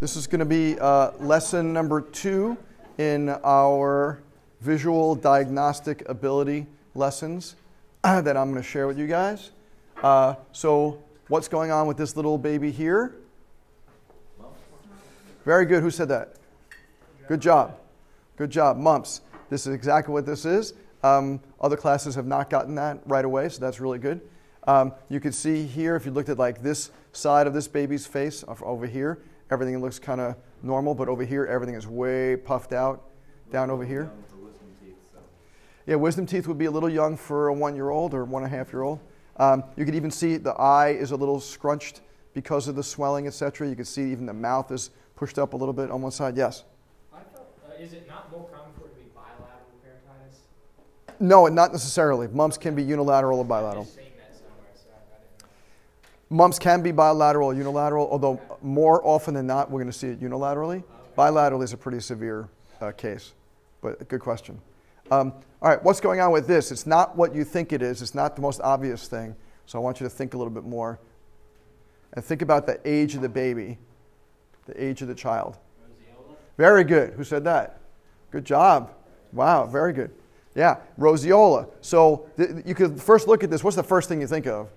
This is going to be uh, lesson number two in our visual diagnostic ability lessons that I'm going to share with you guys. Uh, so, what's going on with this little baby here? Very good. Who said that? Good job. Good job. Mumps. This is exactly what this is. Um, other classes have not gotten that right away, so that's really good. Um, you can see here, if you looked at like this side of this baby's face over here, everything looks kind of normal, but over here, everything is way puffed out. Down over here. Yeah, wisdom teeth would be a little young for a one year old or one and a half year old. Um, you could even see the eye is a little scrunched because of the swelling, etc. You can see even the mouth is pushed up a little bit on one side. Yes? I thought, uh, is it not more common for it to be bilateral parotitis? No, not necessarily. Mumps can be unilateral or bilateral. I've seen that somewhere, so I, I didn't know. Mumps can be bilateral or unilateral, although more often than not, we're going to see it unilaterally. Bilateral is a pretty severe uh, case, but good question. Um, all right, what's going on with this? It's not what you think it is, it's not the most obvious thing. So I want you to think a little bit more. And think about the age of the baby, the age of the child. Very good. Who said that? Good job. Wow, very good. Yeah, roseola. So th- you could first look at this. What's the first thing you think of?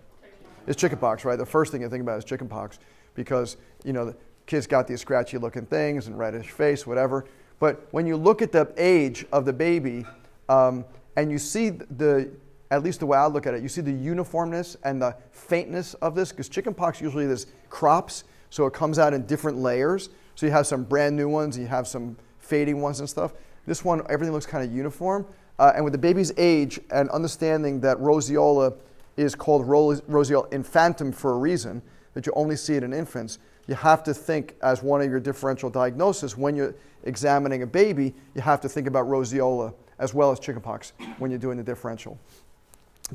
It's chickenpox, right? The first thing you think about is chickenpox because, you know, the kids got these scratchy looking things and reddish face, whatever. But when you look at the age of the baby um, and you see the, at least the way I look at it, you see the uniformness and the faintness of this because chickenpox usually there's crops, so it comes out in different layers. So you have some brand new ones, you have some fading ones and stuff. This one, everything looks kind of uniform. Uh, and with the baby's age and understanding that roseola is called ro- roseola infantum for a reason, that you only see it in infants, you have to think as one of your differential diagnoses when you're examining a baby, you have to think about roseola as well as chickenpox when you're doing the differential.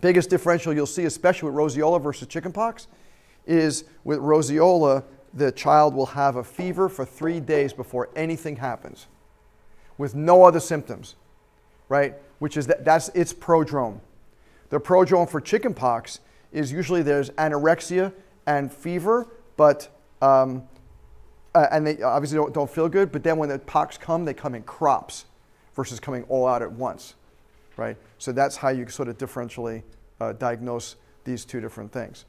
Biggest differential you'll see, especially with roseola versus chickenpox, is with roseola, the child will have a fever for three days before anything happens with no other symptoms, right? Which is that, that's its prodrome. The prodrome for chickenpox is usually there's anorexia and fever, but um, uh, and they obviously don't, don't feel good. But then when the pox come, they come in crops versus coming all out at once, right? So that's how you sort of differentially uh, diagnose these two different things.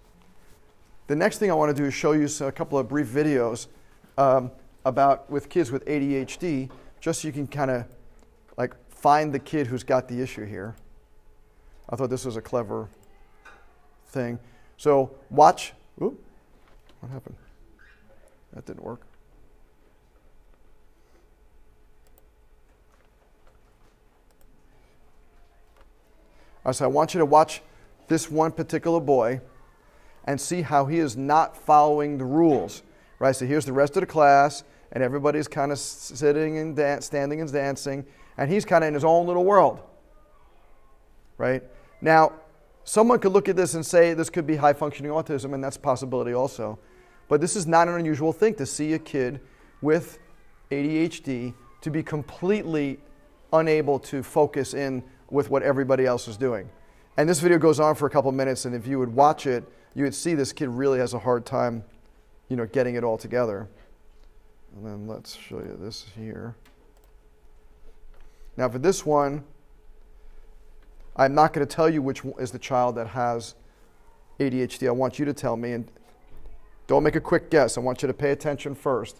The next thing I want to do is show you a couple of brief videos um, about with kids with ADHD, just so you can kind of like find the kid who's got the issue here. I thought this was a clever thing. So watch. Oop, what happened? That didn't work. Right, so I want you to watch this one particular boy and see how he is not following the rules. Right? So here's the rest of the class, and everybody's kind of sitting and dan- standing and dancing, and he's kind of in his own little world. Right? Now, someone could look at this and say this could be high functioning autism, and that's a possibility also. But this is not an unusual thing to see a kid with ADHD to be completely unable to focus in with what everybody else is doing. And this video goes on for a couple minutes, and if you would watch it, you would see this kid really has a hard time, you know, getting it all together. And then let's show you this here. Now, for this one, I'm not going to tell you which is the child that has ADHD. I want you to tell me, and don't make a quick guess. I want you to pay attention first.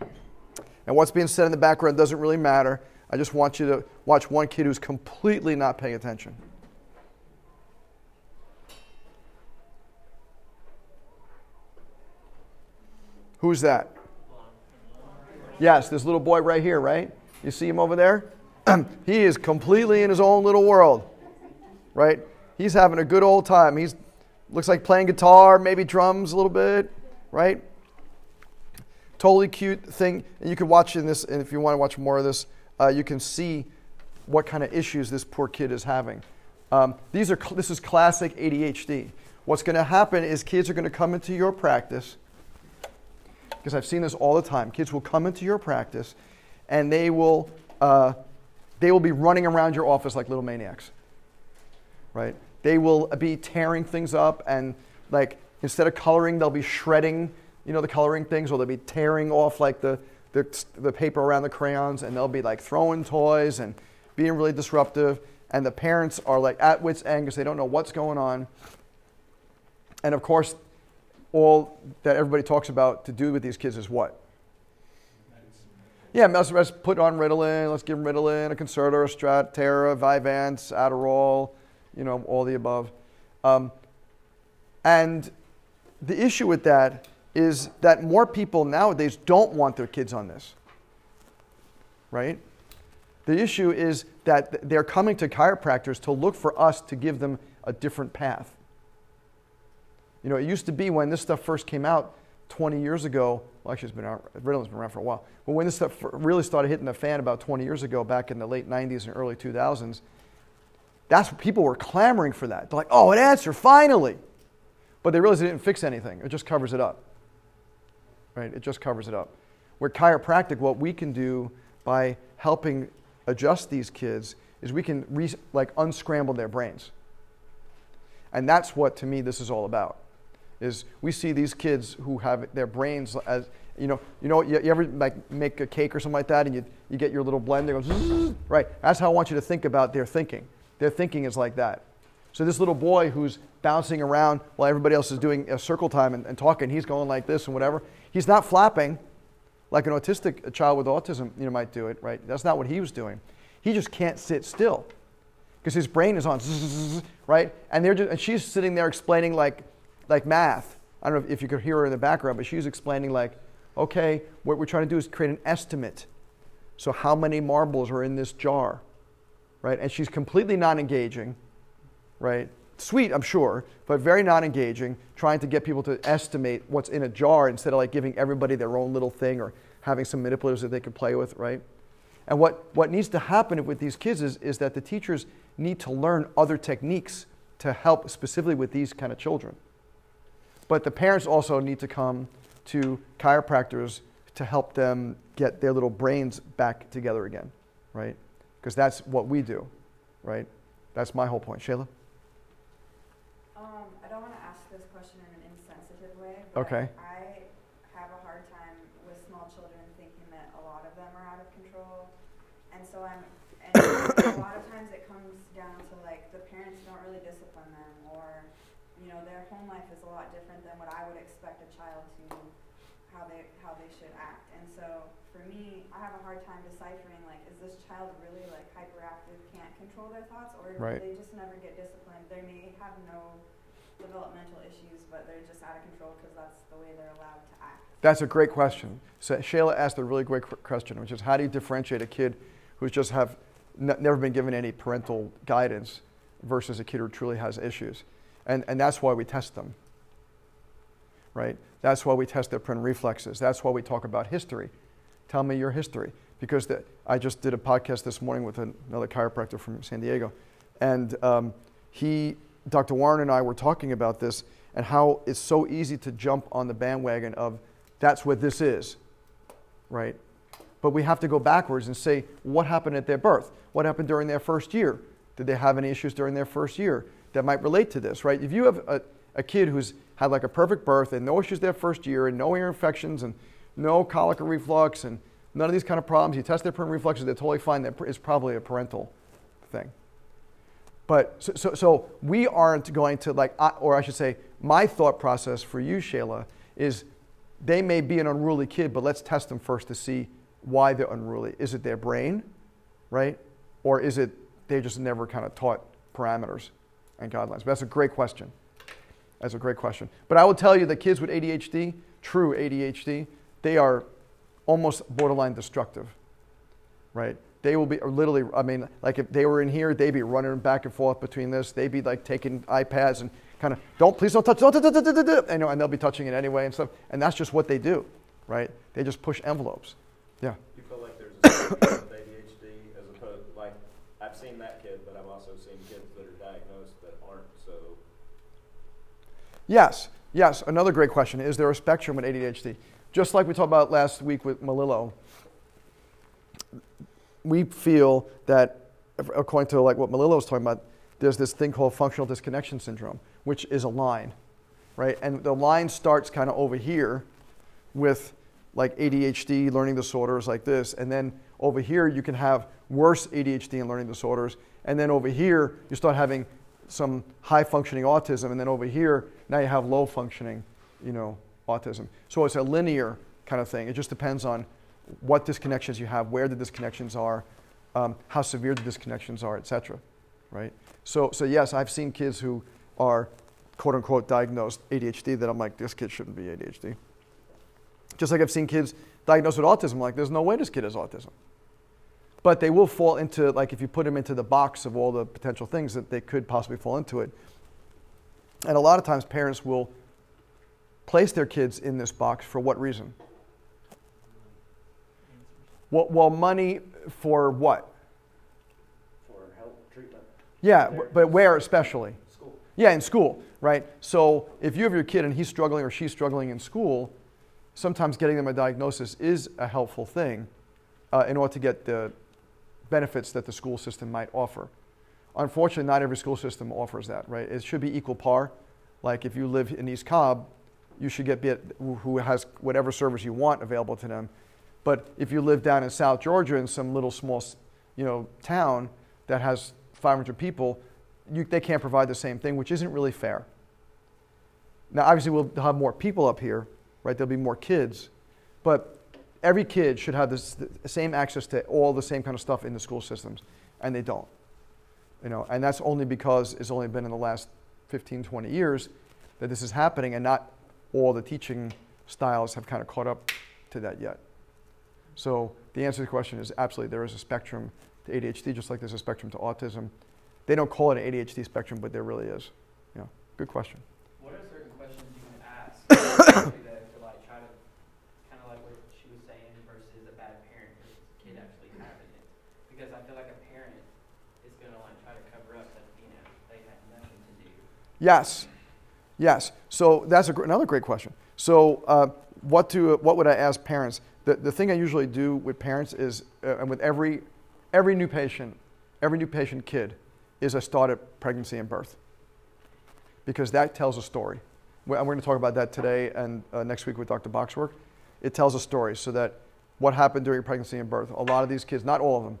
And what's being said in the background doesn't really matter. I just want you to watch one kid who's completely not paying attention. Who's that? Yes, this little boy right here, right? You see him over there? he is completely in his own little world, right? He's having a good old time. He's looks like playing guitar, maybe drums a little bit, right? Totally cute thing. And you can watch in this, and if you want to watch more of this, uh, you can see what kind of issues this poor kid is having. Um, these are this is classic ADHD. What's going to happen is kids are going to come into your practice because I've seen this all the time. Kids will come into your practice, and they will uh, they will be running around your office like little maniacs. Right? They will be tearing things up and like instead of coloring, they'll be shredding you know, the coloring things, or they'll be tearing off like the, the, the paper around the crayons, and they'll be like throwing toys and being really disruptive. And the parents are like at wits' end because they don't know what's going on. And of course, all that everybody talks about to do with these kids is what? Yeah, let's, let's put on Ritalin, let's give Ritalin, a Concerta, a Strattera, Vyvanse, Adderall, you know, all the above. Um, and the issue with that is that more people nowadays don't want their kids on this, right? The issue is that they're coming to chiropractors to look for us to give them a different path. You know, it used to be when this stuff first came out 20 years ago, well, actually, it's been out, Ritalin's been around for a while, but when this stuff really started hitting the fan about 20 years ago, back in the late 90s and early 2000s, that's people were clamoring for that. They're like, oh, an answer, finally. But they realized it didn't fix anything, it just covers it up. Right? It just covers it up. Where chiropractic, what we can do by helping adjust these kids is we can re- like unscramble their brains. And that's what, to me, this is all about is we see these kids who have their brains as you know you know you, you ever like make a cake or something like that and you, you get your little blender goes right? That's how i want you to think about their thinking. Their thinking is like that. So this little boy who's bouncing around while everybody else is doing a circle time and, and talking he's going like this and whatever. He's not flapping like an autistic child with autism you know might do it right? That's not what he was doing. He just can't sit still because his brain is on right? And they're just, and she's sitting there explaining like like math. I don't know if you could hear her in the background, but she was explaining like, okay, what we're trying to do is create an estimate. So how many marbles are in this jar, right? And she's completely non-engaging, right? Sweet, I'm sure, but very non-engaging, trying to get people to estimate what's in a jar instead of like giving everybody their own little thing or having some manipulators that they could play with, right? And what, what needs to happen with these kids is, is that the teachers need to learn other techniques to help specifically with these kind of children. But the parents also need to come to chiropractors to help them get their little brains back together again, right? Because that's what we do, right? That's my whole point. Shayla? Um, I don't want to ask this question in an insensitive way. okay. I have a hard time with small children thinking that a lot of them are out of control. And so I'm, and a lot of times it comes down to like the parents don't really discipline them or you know, their home life is a lot different than what I would expect a child to how they how they should act. And so for me, I have a hard time deciphering like is this child really like hyperactive, can't control their thoughts, or right. they just never get disciplined? They may have no developmental issues, but they're just out of control because that's the way they're allowed to act. That's a great question. So Shayla asked a really great question, which is how do you differentiate a kid who's just have n- never been given any parental guidance versus a kid who truly has issues? And, and that's why we test them, right? That's why we test their primitive reflexes. That's why we talk about history. Tell me your history. Because the, I just did a podcast this morning with another chiropractor from San Diego. And um, he, Dr. Warren and I were talking about this and how it's so easy to jump on the bandwagon of that's what this is, right? But we have to go backwards and say, what happened at their birth? What happened during their first year? Did they have any issues during their first year? That might relate to this, right? If you have a, a kid who's had like a perfect birth and no issues their first year and no ear infections and no colic or reflux and none of these kind of problems, you test their primitive reflexes, they're totally fine. That is probably a parental thing. But so, so, so we aren't going to like, or I should say, my thought process for you, Shayla, is they may be an unruly kid, but let's test them first to see why they're unruly. Is it their brain, right? Or is it they just never kind of taught parameters? And guidelines? But that's a great question. That's a great question. But I will tell you that kids with ADHD, true ADHD, they are almost borderline destructive, right? They will be literally, I mean, like if they were in here, they'd be running back and forth between this. They'd be like taking iPads and kind of, don't, please don't touch, don't, don't, don't, don't, and, and they'll be touching it anyway and stuff. And that's just what they do, right? They just push envelopes. Yeah. You feel like there's a with ADHD as opposed, like, I've seen that kid, but I've also seen kids that are diagnosed that aren't so. Yes, yes. Another great question: Is there a spectrum with ADHD? Just like we talked about last week with Melillo, we feel that, according to like what Melillo was talking about, there's this thing called functional disconnection syndrome, which is a line, right? And the line starts kind of over here, with like ADHD, learning disorders like this, and then over here you can have worse ADHD and learning disorders, and then over here you start having some high functioning autism, and then over here now you have low functioning, you know, autism. So it's a linear kind of thing. It just depends on what disconnections you have, where the disconnections are, um, how severe the disconnections are, etc. Right? So, so yes, I've seen kids who are quote unquote diagnosed ADHD that I'm like, this kid shouldn't be ADHD. Just like I've seen kids diagnosed with autism, like there's no way this kid has autism. But they will fall into, like if you put them into the box of all the potential things that they could possibly fall into it. And a lot of times parents will place their kids in this box for what reason? Well, well money for what? For help, treatment, Yeah, but where especially? school. Yeah, in school, right? So if you have your kid and he's struggling or she's struggling in school, sometimes getting them a diagnosis is a helpful thing uh, in order to get the benefits that the school system might offer. Unfortunately, not every school system offers that, right? It should be equal par. Like if you live in East Cobb, you should get bit who has whatever service you want available to them. But if you live down in South Georgia in some little small, you know, town that has 500 people, you, they can't provide the same thing, which isn't really fair. Now, obviously, we'll have more people up here, right? There'll be more kids, but every kid should have this, the same access to all the same kind of stuff in the school systems, and they don't. You know, and that's only because it's only been in the last 15, 20 years that this is happening, and not all the teaching styles have kind of caught up to that yet. So the answer to the question is absolutely there is a spectrum to ADHD, just like there's a spectrum to autism. They don't call it an ADHD spectrum, but there really is. Yeah, good question. What are certain questions you can ask especially though, to like try to kind of like what she was saying versus a bad parent versus a kid actually having it? Because I feel like a parent is gonna like try to cover up that you know they had nothing to do. Yes, yes. So that's gr- another great question. So uh, what to what would I ask parents? The, the thing I usually do with parents is, uh, and with every every new patient, every new patient kid, is I start at pregnancy and birth because that tells a story. And we're going to talk about that today and uh, next week with Dr. Boxwork. It tells a story so that what happened during pregnancy and birth. A lot of these kids, not all of them,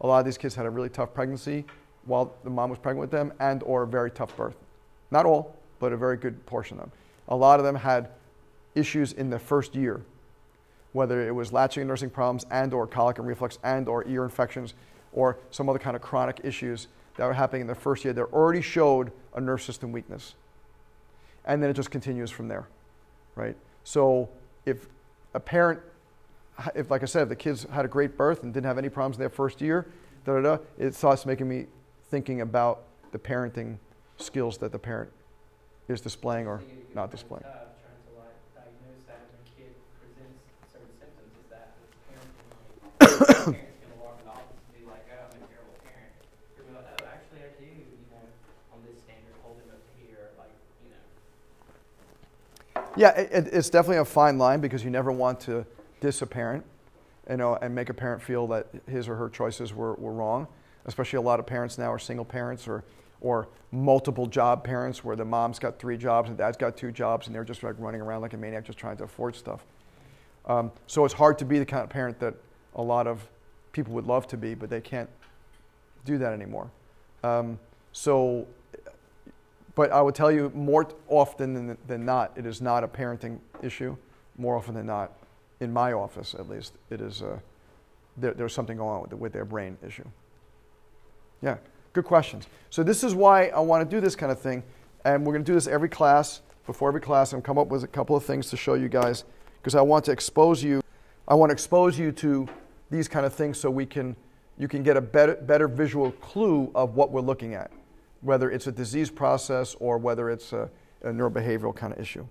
a lot of these kids had a really tough pregnancy while the mom was pregnant with them and or a very tough birth. Not all, but a very good portion of them. A lot of them had issues in the first year, whether it was latching and nursing problems and or colic and reflux and or ear infections or some other kind of chronic issues that were happening in the first year that already showed a nerve system weakness. And then it just continues from there, right? So if a parent, if like I said, if the kids had a great birth and didn't have any problems in their first year, da da da, it starts making me thinking about the parenting skills that the parent is displaying or I think it could not displaying. tough Trying to like diagnose that when a kid presents certain symptoms is that the parent can like, parent's gonna walk in the office and be like, oh, I'm a terrible parent. You're gonna be like, oh, actually I do, you know, on this standard, hold him up to here, like, you know. Yeah, it, it- it's definitely a fine line because you never want to diss a parent, you know, and make a parent feel that his or her choices were, were wrong. Especially a lot of parents now are single parents or, or multiple job parents where the mom's got three jobs and dad's got two jobs and they're just like running around like a maniac just trying to afford stuff. Um, so it's hard to be the kind of parent that a lot of people would love to be, but they can't do that anymore. Um, so, but I would tell you more often than, than not, it is not a parenting issue. More often than not, in my office at least, it is uh, there, there's something going on with, the, with their brain issue. Yeah, good questions. So this is why I want to do this kind of thing, and we're going to do this every class. Before every class, I'm come up with a couple of things to show you guys, because I want to expose you. I want to expose you to these kind of things so we can you can get a better better visual clue of what we're looking at, whether it's a disease process or whether it's a, a neurobehavioral kind of issue.